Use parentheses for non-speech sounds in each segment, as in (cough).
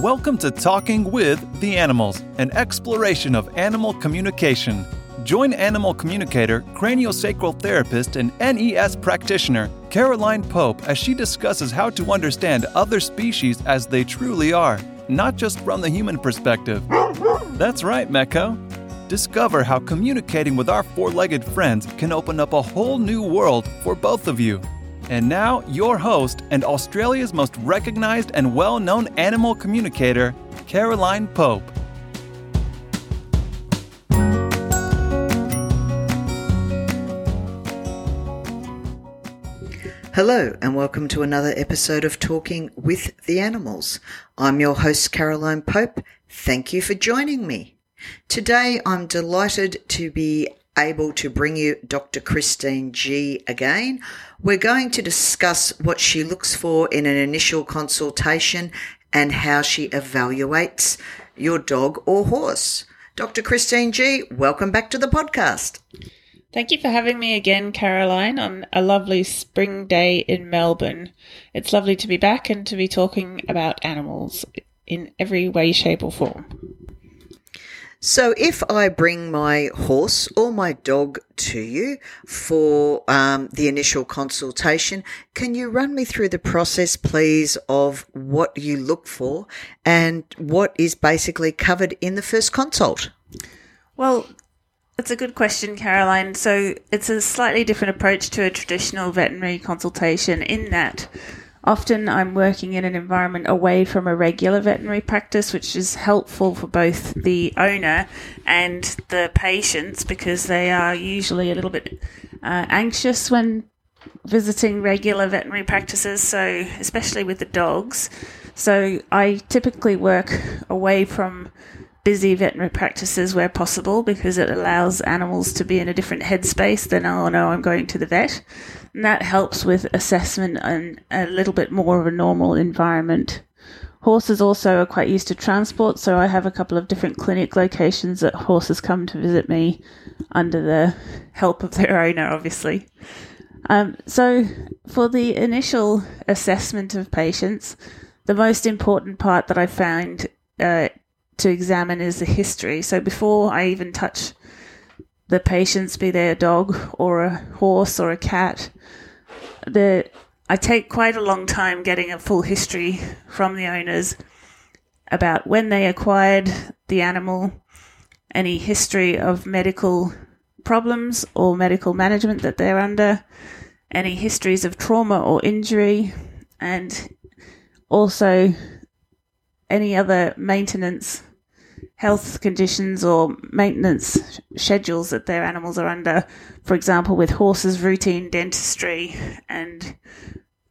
Welcome to Talking with the Animals, an exploration of animal communication. Join animal communicator, craniosacral therapist, and NES practitioner Caroline Pope as she discusses how to understand other species as they truly are, not just from the human perspective. That's right, Meko. Discover how communicating with our four legged friends can open up a whole new world for both of you. And now, your host and Australia's most recognized and well known animal communicator, Caroline Pope. Hello, and welcome to another episode of Talking with the Animals. I'm your host, Caroline Pope. Thank you for joining me. Today, I'm delighted to be able to bring you Dr. Christine G again. We're going to discuss what she looks for in an initial consultation and how she evaluates your dog or horse. Dr. Christine G, welcome back to the podcast. Thank you for having me again, Caroline, on a lovely spring day in Melbourne. It's lovely to be back and to be talking about animals in every way, shape, or form. So, if I bring my horse or my dog to you for um, the initial consultation, can you run me through the process, please, of what you look for and what is basically covered in the first consult? Well, that's a good question, Caroline. So, it's a slightly different approach to a traditional veterinary consultation in that Often I'm working in an environment away from a regular veterinary practice, which is helpful for both the owner and the patients because they are usually a little bit uh, anxious when visiting regular veterinary practices, so especially with the dogs. So I typically work away from busy veterinary practices where possible because it allows animals to be in a different headspace than, oh no, I'm going to the vet. And that helps with assessment and a little bit more of a normal environment. Horses also are quite used to transport, so I have a couple of different clinic locations that horses come to visit me under the help of their owner, obviously. Um, so, for the initial assessment of patients, the most important part that I found uh, to examine is the history. So, before I even touch the patients, be they a dog or a horse or a cat, the I take quite a long time getting a full history from the owners about when they acquired the animal, any history of medical problems or medical management that they're under, any histories of trauma or injury, and also any other maintenance health conditions or maintenance schedules that their animals are under. For example, with horses, routine dentistry and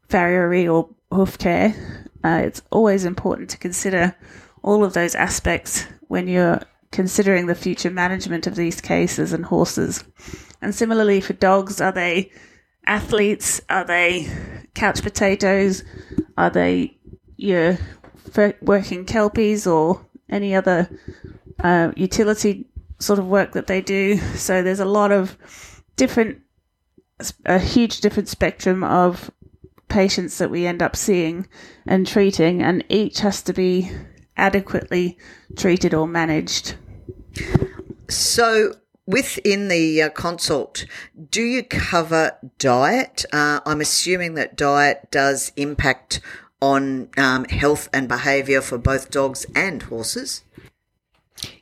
farriery or hoof care. Uh, it's always important to consider all of those aspects when you're considering the future management of these cases and horses. And similarly for dogs, are they athletes? Are they couch potatoes? Are they your working kelpies or any other uh, utility sort of work that they do. So there's a lot of different, a huge different spectrum of patients that we end up seeing and treating, and each has to be adequately treated or managed. So, within the uh, consult, do you cover diet? Uh, I'm assuming that diet does impact on um, health and behaviour for both dogs and horses?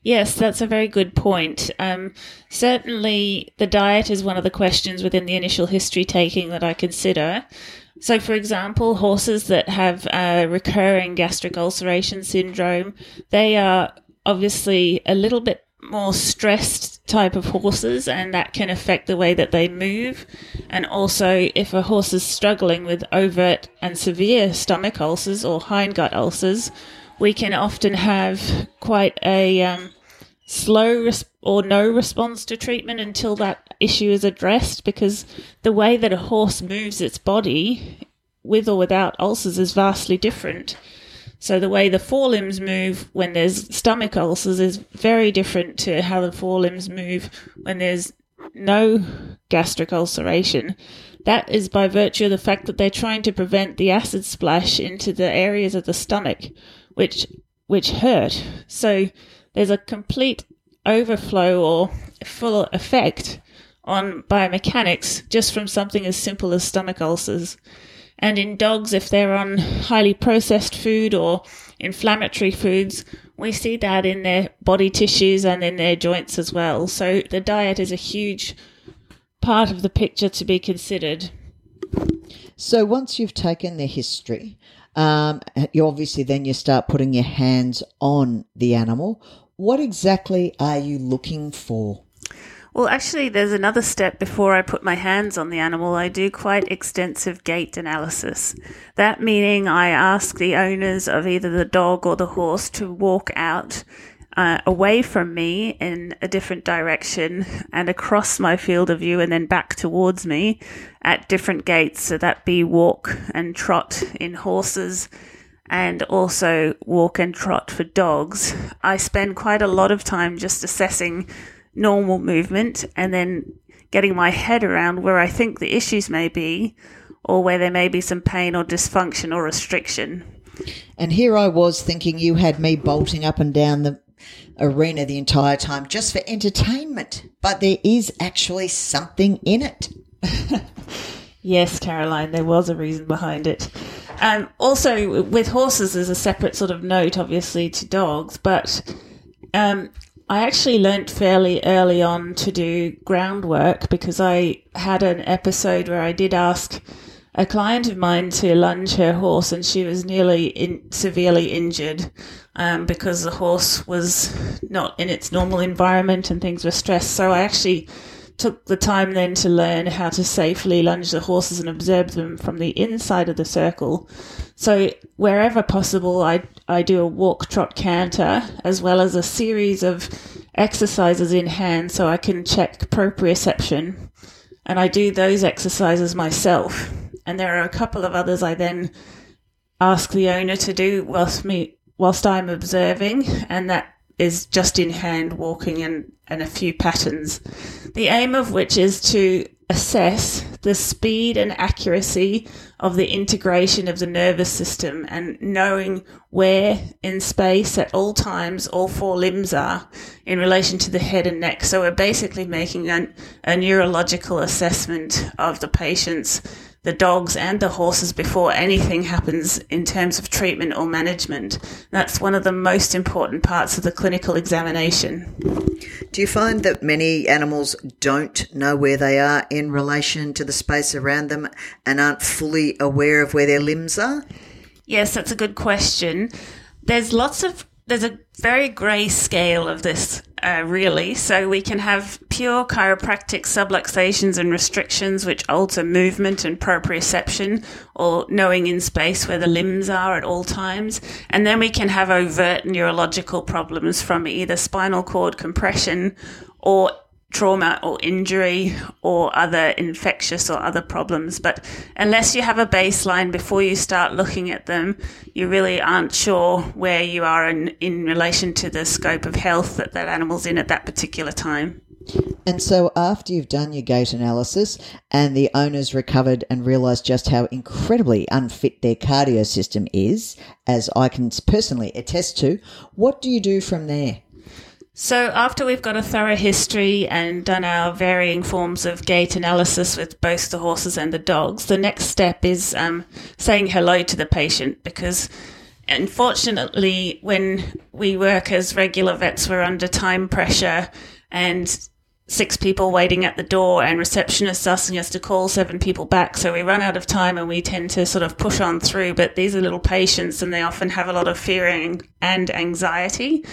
Yes, that's a very good point. Um, certainly, the diet is one of the questions within the initial history taking that I consider. So, for example, horses that have uh, recurring gastric ulceration syndrome, they are obviously a little bit more stressed type of horses, and that can affect the way that they move. And also, if a horse is struggling with overt and severe stomach ulcers or hindgut ulcers, we can often have quite a um, slow res- or no response to treatment until that issue is addressed because the way that a horse moves its body with or without ulcers is vastly different. So the way the forelimbs move when there's stomach ulcers is very different to how the forelimbs move when there's no gastric ulceration. That is by virtue of the fact that they're trying to prevent the acid splash into the areas of the stomach, which which hurt. So there's a complete overflow or full effect on biomechanics just from something as simple as stomach ulcers. And in dogs, if they're on highly processed food or inflammatory foods, we see that in their body tissues and in their joints as well. So the diet is a huge part of the picture to be considered. So once you've taken the history, um, you obviously then you start putting your hands on the animal. What exactly are you looking for? Well, actually, there's another step before I put my hands on the animal. I do quite extensive gait analysis. That meaning I ask the owners of either the dog or the horse to walk out uh, away from me in a different direction and across my field of view and then back towards me at different gaits. So that be walk and trot in horses and also walk and trot for dogs. I spend quite a lot of time just assessing normal movement and then getting my head around where I think the issues may be or where there may be some pain or dysfunction or restriction. And here I was thinking you had me bolting up and down the arena the entire time just for entertainment, but there is actually something in it. (laughs) yes, Caroline, there was a reason behind it. Um, also, with horses, there's a separate sort of note, obviously, to dogs, but um, I actually learnt fairly early on to do groundwork because I had an episode where I did ask a client of mine to lunge her horse and she was nearly in, severely injured um, because the horse was not in its normal environment and things were stressed. So I actually took the time then to learn how to safely lunge the horses and observe them from the inside of the circle. So wherever possible, I, I do a walk, trot, canter, as well as a series of exercises in hand so I can check proprioception. And I do those exercises myself. And there are a couple of others I then ask the owner to do whilst me, whilst I'm observing. And that is just in hand walking and, and a few patterns. The aim of which is to assess the speed and accuracy of the integration of the nervous system and knowing where in space at all times all four limbs are in relation to the head and neck. So we're basically making an, a neurological assessment of the patient's the dogs and the horses before anything happens in terms of treatment or management. That's one of the most important parts of the clinical examination. Do you find that many animals don't know where they are in relation to the space around them and aren't fully aware of where their limbs are? Yes, that's a good question. There's lots of there's a very grey scale of this, uh, really. So we can have pure chiropractic subluxations and restrictions, which alter movement and proprioception, or knowing in space where the limbs are at all times. And then we can have overt neurological problems from either spinal cord compression or trauma or injury or other infectious or other problems. But unless you have a baseline before you start looking at them, you really aren't sure where you are in, in relation to the scope of health that that animal's in at that particular time. And so, after you've done your gait analysis and the owners recovered and realised just how incredibly unfit their cardio system is, as I can personally attest to, what do you do from there? So, after we've got a thorough history and done our varying forms of gait analysis with both the horses and the dogs, the next step is um, saying hello to the patient because unfortunately, when we work as regular vets, we're under time pressure and six people waiting at the door and receptionists asking us to call seven people back. So we run out of time and we tend to sort of push on through. But these are little patients and they often have a lot of fearing and anxiety.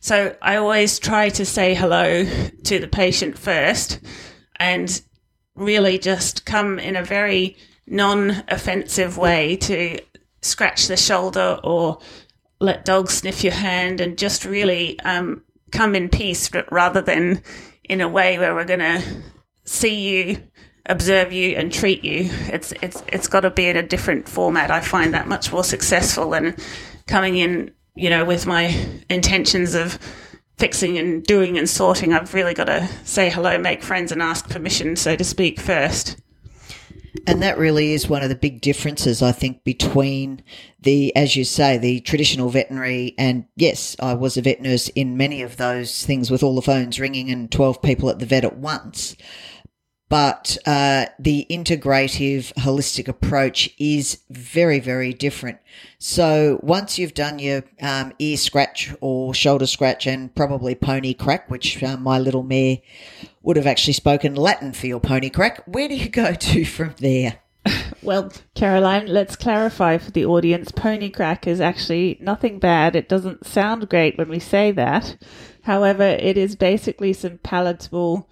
So I always try to say hello to the patient first and really just come in a very non offensive way to scratch the shoulder or let dogs sniff your hand and just really um, come in peace rather than in a way where we're going to see you observe you and treat you. It's it's it's got to be in a different format. I find that much more successful than coming in you know, with my intentions of fixing and doing and sorting, I've really got to say hello, make friends, and ask permission, so to speak, first. And that really is one of the big differences, I think, between the, as you say, the traditional veterinary. And yes, I was a vet nurse in many of those things with all the phones ringing and 12 people at the vet at once but uh, the integrative holistic approach is very very different so once you've done your um, ear scratch or shoulder scratch and probably pony crack which uh, my little mare would have actually spoken latin for your pony crack where do you go (laughs) to from there well, Caroline, let's clarify for the audience. Pony crack is actually nothing bad. It doesn't sound great when we say that. However, it is basically some palatable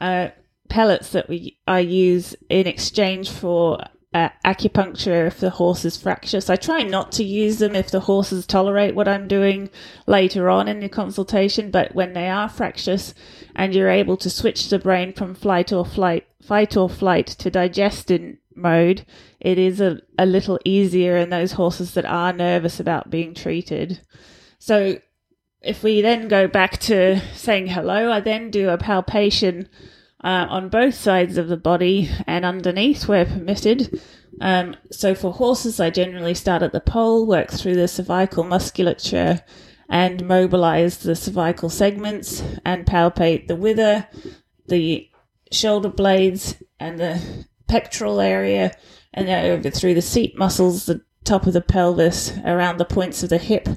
uh, pellets that we I use in exchange for uh, acupuncture if the horse is fractious. I try not to use them if the horses tolerate what I'm doing later on in the consultation, but when they are fractious and you're able to switch the brain from flight or flight, fight or flight to digestion mode, it is a, a little easier in those horses that are nervous about being treated. So if we then go back to saying hello, I then do a palpation uh, on both sides of the body and underneath where permitted. Um, so for horses, I generally start at the pole, work through the cervical musculature, and mobilize the cervical segments and palpate the wither, the shoulder blades, and the pectoral area, and then over through the seat muscles, the top of the pelvis, around the points of the hip,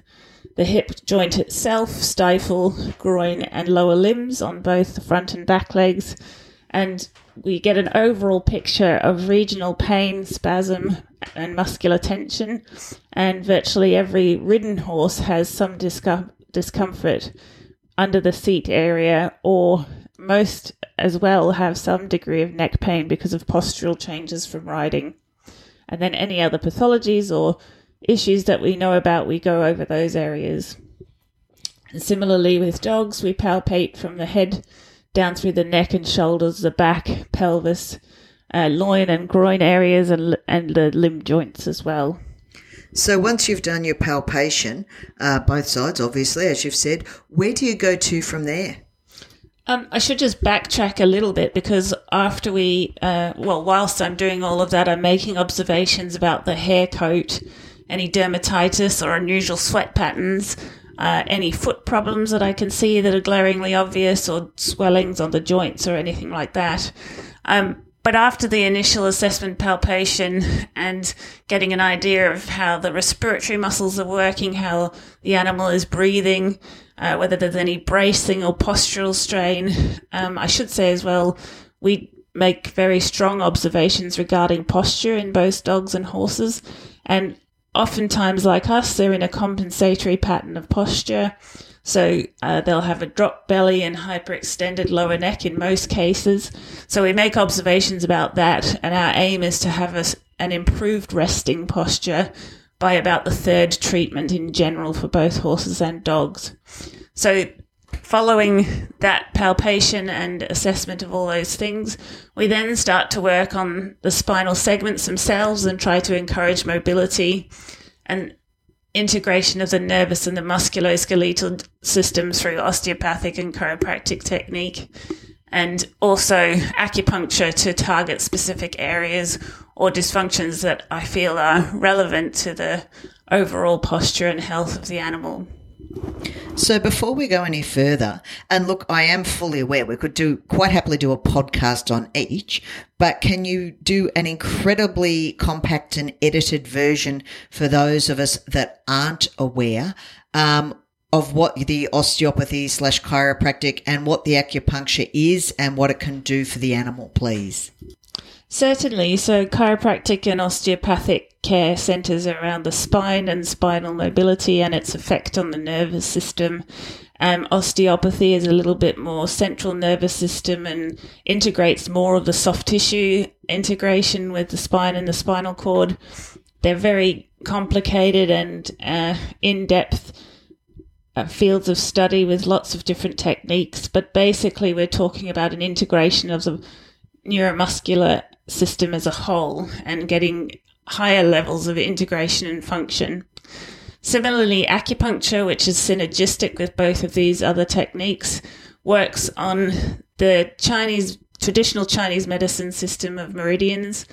the hip joint itself, stifle, groin, and lower limbs on both the front and back legs. And we get an overall picture of regional pain, spasm, and muscular tension. And virtually every ridden horse has some discom- discomfort under the seat area, or most as well have some degree of neck pain because of postural changes from riding. And then any other pathologies or issues that we know about, we go over those areas. And similarly, with dogs, we palpate from the head down through the neck and shoulders, the back, pelvis, uh, loin and groin areas, and, and the limb joints as well. So once you've done your palpation, uh, both sides, obviously, as you've said, where do you go to from there? Um, I should just backtrack a little bit because after we, uh, well, whilst I'm doing all of that, I'm making observations about the hair coat any dermatitis or unusual sweat patterns, uh, any foot problems that I can see that are glaringly obvious, or swellings on the joints or anything like that. Um, but after the initial assessment palpation and getting an idea of how the respiratory muscles are working, how the animal is breathing, uh, whether there's any bracing or postural strain, um, I should say as well, we make very strong observations regarding posture in both dogs and horses. And oftentimes, like us, they're in a compensatory pattern of posture. So uh, they'll have a drop belly and hyperextended lower neck in most cases. So we make observations about that, and our aim is to have a, an improved resting posture by about the third treatment in general for both horses and dogs. So following that palpation and assessment of all those things, we then start to work on the spinal segments themselves and try to encourage mobility and integration of the nervous and the musculoskeletal system through osteopathic and chiropractic technique. And also acupuncture to target specific areas or dysfunctions that I feel are relevant to the overall posture and health of the animal. So before we go any further, and look, I am fully aware we could do quite happily do a podcast on each, but can you do an incredibly compact and edited version for those of us that aren't aware um, of what the osteopathy slash chiropractic and what the acupuncture is and what it can do for the animal, please? Certainly. So, chiropractic and osteopathic care centers around the spine and spinal mobility and its effect on the nervous system. Um, osteopathy is a little bit more central nervous system and integrates more of the soft tissue integration with the spine and the spinal cord. They're very complicated and uh, in depth uh, fields of study with lots of different techniques, but basically, we're talking about an integration of the neuromuscular system as a whole and getting higher levels of integration and function. Similarly, acupuncture, which is synergistic with both of these other techniques, works on the Chinese traditional Chinese medicine system of meridians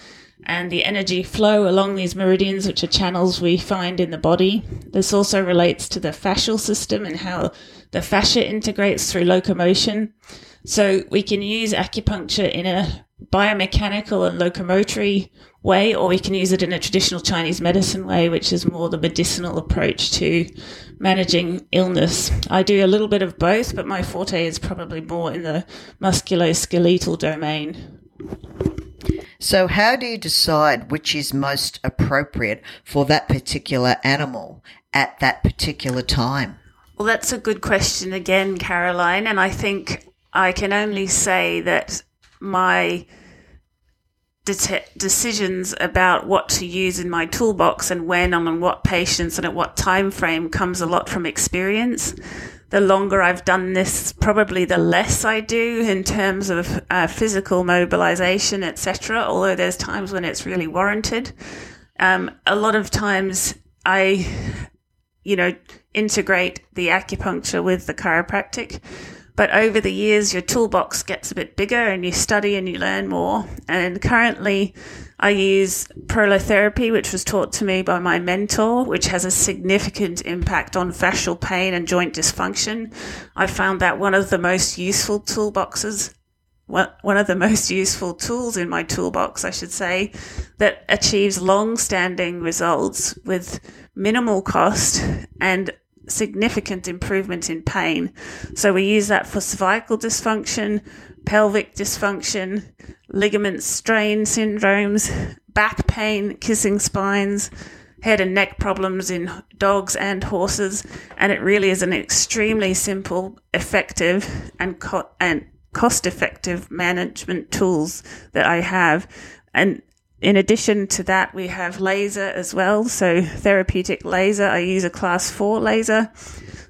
and the energy flow along these meridians, which are channels we find in the body. This also relates to the fascial system and how the fascia integrates through locomotion. So we can use acupuncture in a biomechanical and locomotory way, or we can use it in a traditional Chinese medicine way, which is more the medicinal approach to managing illness. I do a little bit of both, but my forte is probably more in the musculoskeletal domain. So, how do you decide which is most appropriate for that particular animal at that particular time? Well, that's a good question again, Caroline. And I think I can only say that my de- decisions about what to use in my toolbox and when and on what patients and at what time frame comes a lot from experience the longer I've done this, probably the less I do in terms of uh, physical mobilization, etc. Although there's times when it's really warranted. Um, a lot of times I, you know, integrate the acupuncture with the chiropractic. But over the years, your toolbox gets a bit bigger and you study and you learn more. And currently, I use prolotherapy, which was taught to me by my mentor, which has a significant impact on fascial pain and joint dysfunction. I found that one of the most useful toolboxes, one of the most useful tools in my toolbox, I should say, that achieves long standing results with minimal cost and significant improvement in pain. So we use that for cervical dysfunction, pelvic dysfunction, ligament strain syndromes, back pain, kissing spines, head and neck problems in dogs and horses. And it really is an extremely simple, effective, and, co- and cost effective management tools that I have. And in addition to that, we have laser as well. So therapeutic laser. I use a class four laser.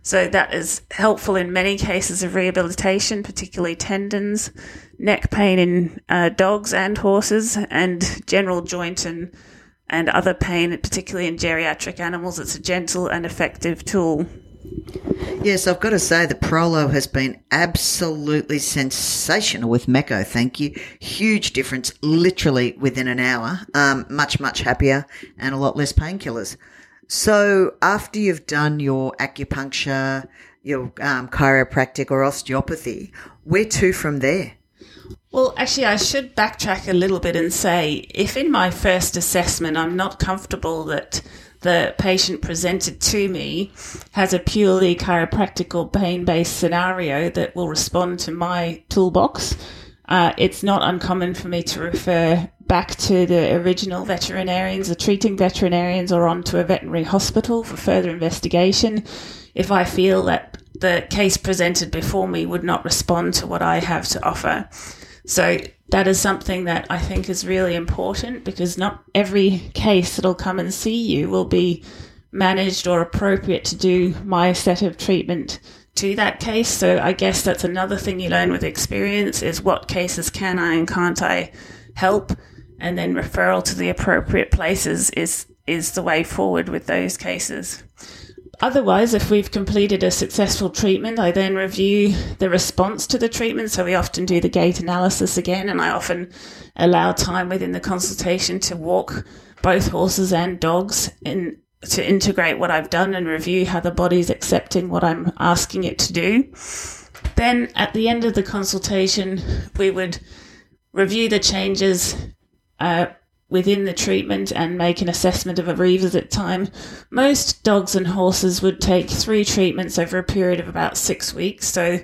So that is helpful in many cases of rehabilitation, particularly tendons, neck pain in uh, dogs and horses, and general joint and and other pain, particularly in geriatric animals. It's a gentle and effective tool. Yes, I've got to say the Prolo has been absolutely sensational with Mecco. Thank you. Huge difference, literally within an hour. Um, much, much happier and a lot less painkillers. So after you've done your acupuncture, your um, chiropractic or osteopathy, where to from there? Well, actually, I should backtrack a little bit and say if in my first assessment I'm not comfortable that the patient presented to me has a purely chiropractical pain based scenario that will respond to my toolbox, uh, it's not uncommon for me to refer back to the original veterinarians, the treating veterinarians, or on to a veterinary hospital for further investigation if I feel that the case presented before me would not respond to what I have to offer. So that is something that I think is really important because not every case that'll come and see you will be managed or appropriate to do my set of treatment to that case. So I guess that's another thing you learn with experience is what cases can I and can't I help and then referral to the appropriate places is is the way forward with those cases. Otherwise, if we've completed a successful treatment, I then review the response to the treatment. So we often do the gait analysis again, and I often allow time within the consultation to walk both horses and dogs in to integrate what I've done and review how the body's accepting what I'm asking it to do. Then at the end of the consultation, we would review the changes uh, within the treatment and make an assessment of a revisit time. Most dogs and horses would take three treatments over a period of about six weeks. So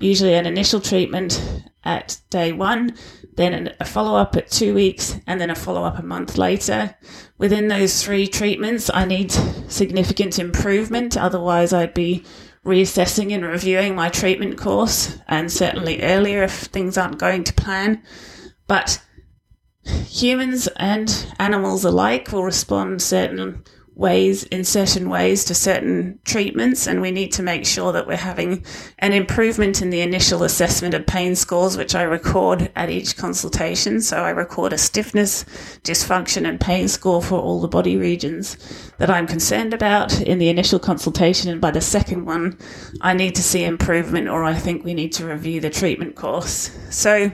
usually an initial treatment at day one, then a follow up at two weeks, and then a follow up a month later. Within those three treatments, I need significant improvement. Otherwise, I'd be reassessing and reviewing my treatment course, and certainly earlier if things aren't going to plan. But humans and animals alike will respond certain ways in certain ways to certain treatments and we need to make sure that we're having an improvement in the initial assessment of pain scores which I record at each consultation. So I record a stiffness dysfunction and pain score for all the body regions that I'm concerned about. In the initial consultation and by the second one I need to see improvement or I think we need to review the treatment course. So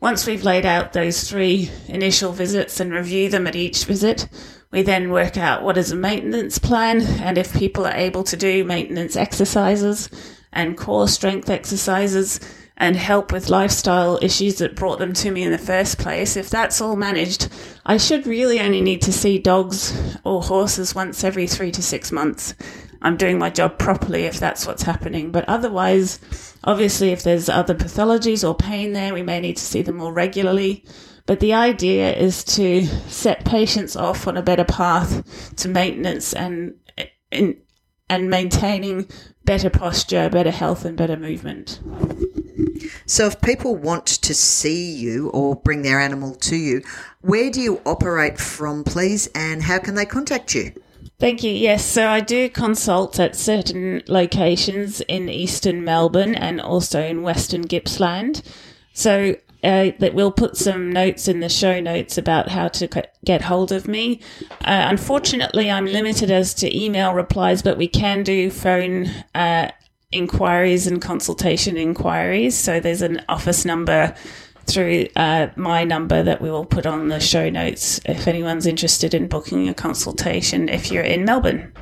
once we've laid out those three initial visits and review them at each visit, we then work out what is a maintenance plan and if people are able to do maintenance exercises and core strength exercises and help with lifestyle issues that brought them to me in the first place, if that's all managed, I should really only need to see dogs or horses once every three to six months. I'm doing my job properly if that's what's happening. But otherwise, obviously, if there's other pathologies or pain there, we may need to see them more regularly. But the idea is to set patients off on a better path to maintenance and and, and maintaining better posture, better health, and better movement. So, if people want to see you or bring their animal to you, where do you operate from, please, and how can they contact you? Thank you. Yes, so I do consult at certain locations in eastern Melbourne and also in western Gippsland. So uh, that we'll put some notes in the show notes about how to get hold of me. Uh, unfortunately, I'm limited as to email replies, but we can do phone uh, inquiries and consultation inquiries. So there's an office number through uh, my number that we will put on the show notes if anyone's interested in booking a consultation if you're in Melbourne.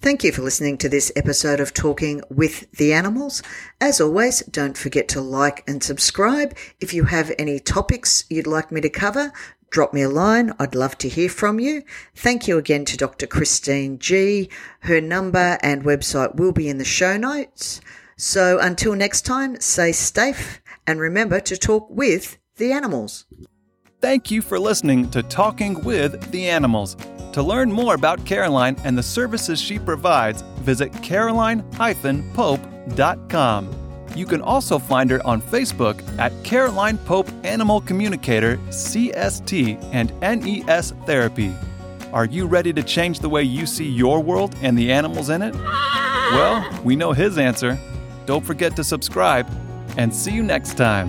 Thank you for listening to this episode of Talking with the Animals. As always, don't forget to like and subscribe. If you have any topics you'd like me to cover, drop me a line. I'd love to hear from you. Thank you again to Dr. Christine G. Her number and website will be in the show notes. So until next time, stay safe and remember to talk with the animals. Thank you for listening to Talking with the Animals. To learn more about Caroline and the services she provides, visit caroline-pope.com. You can also find her on Facebook at Caroline Pope Animal Communicator, CST, and NES Therapy. Are you ready to change the way you see your world and the animals in it? Well, we know his answer. Don't forget to subscribe, and see you next time.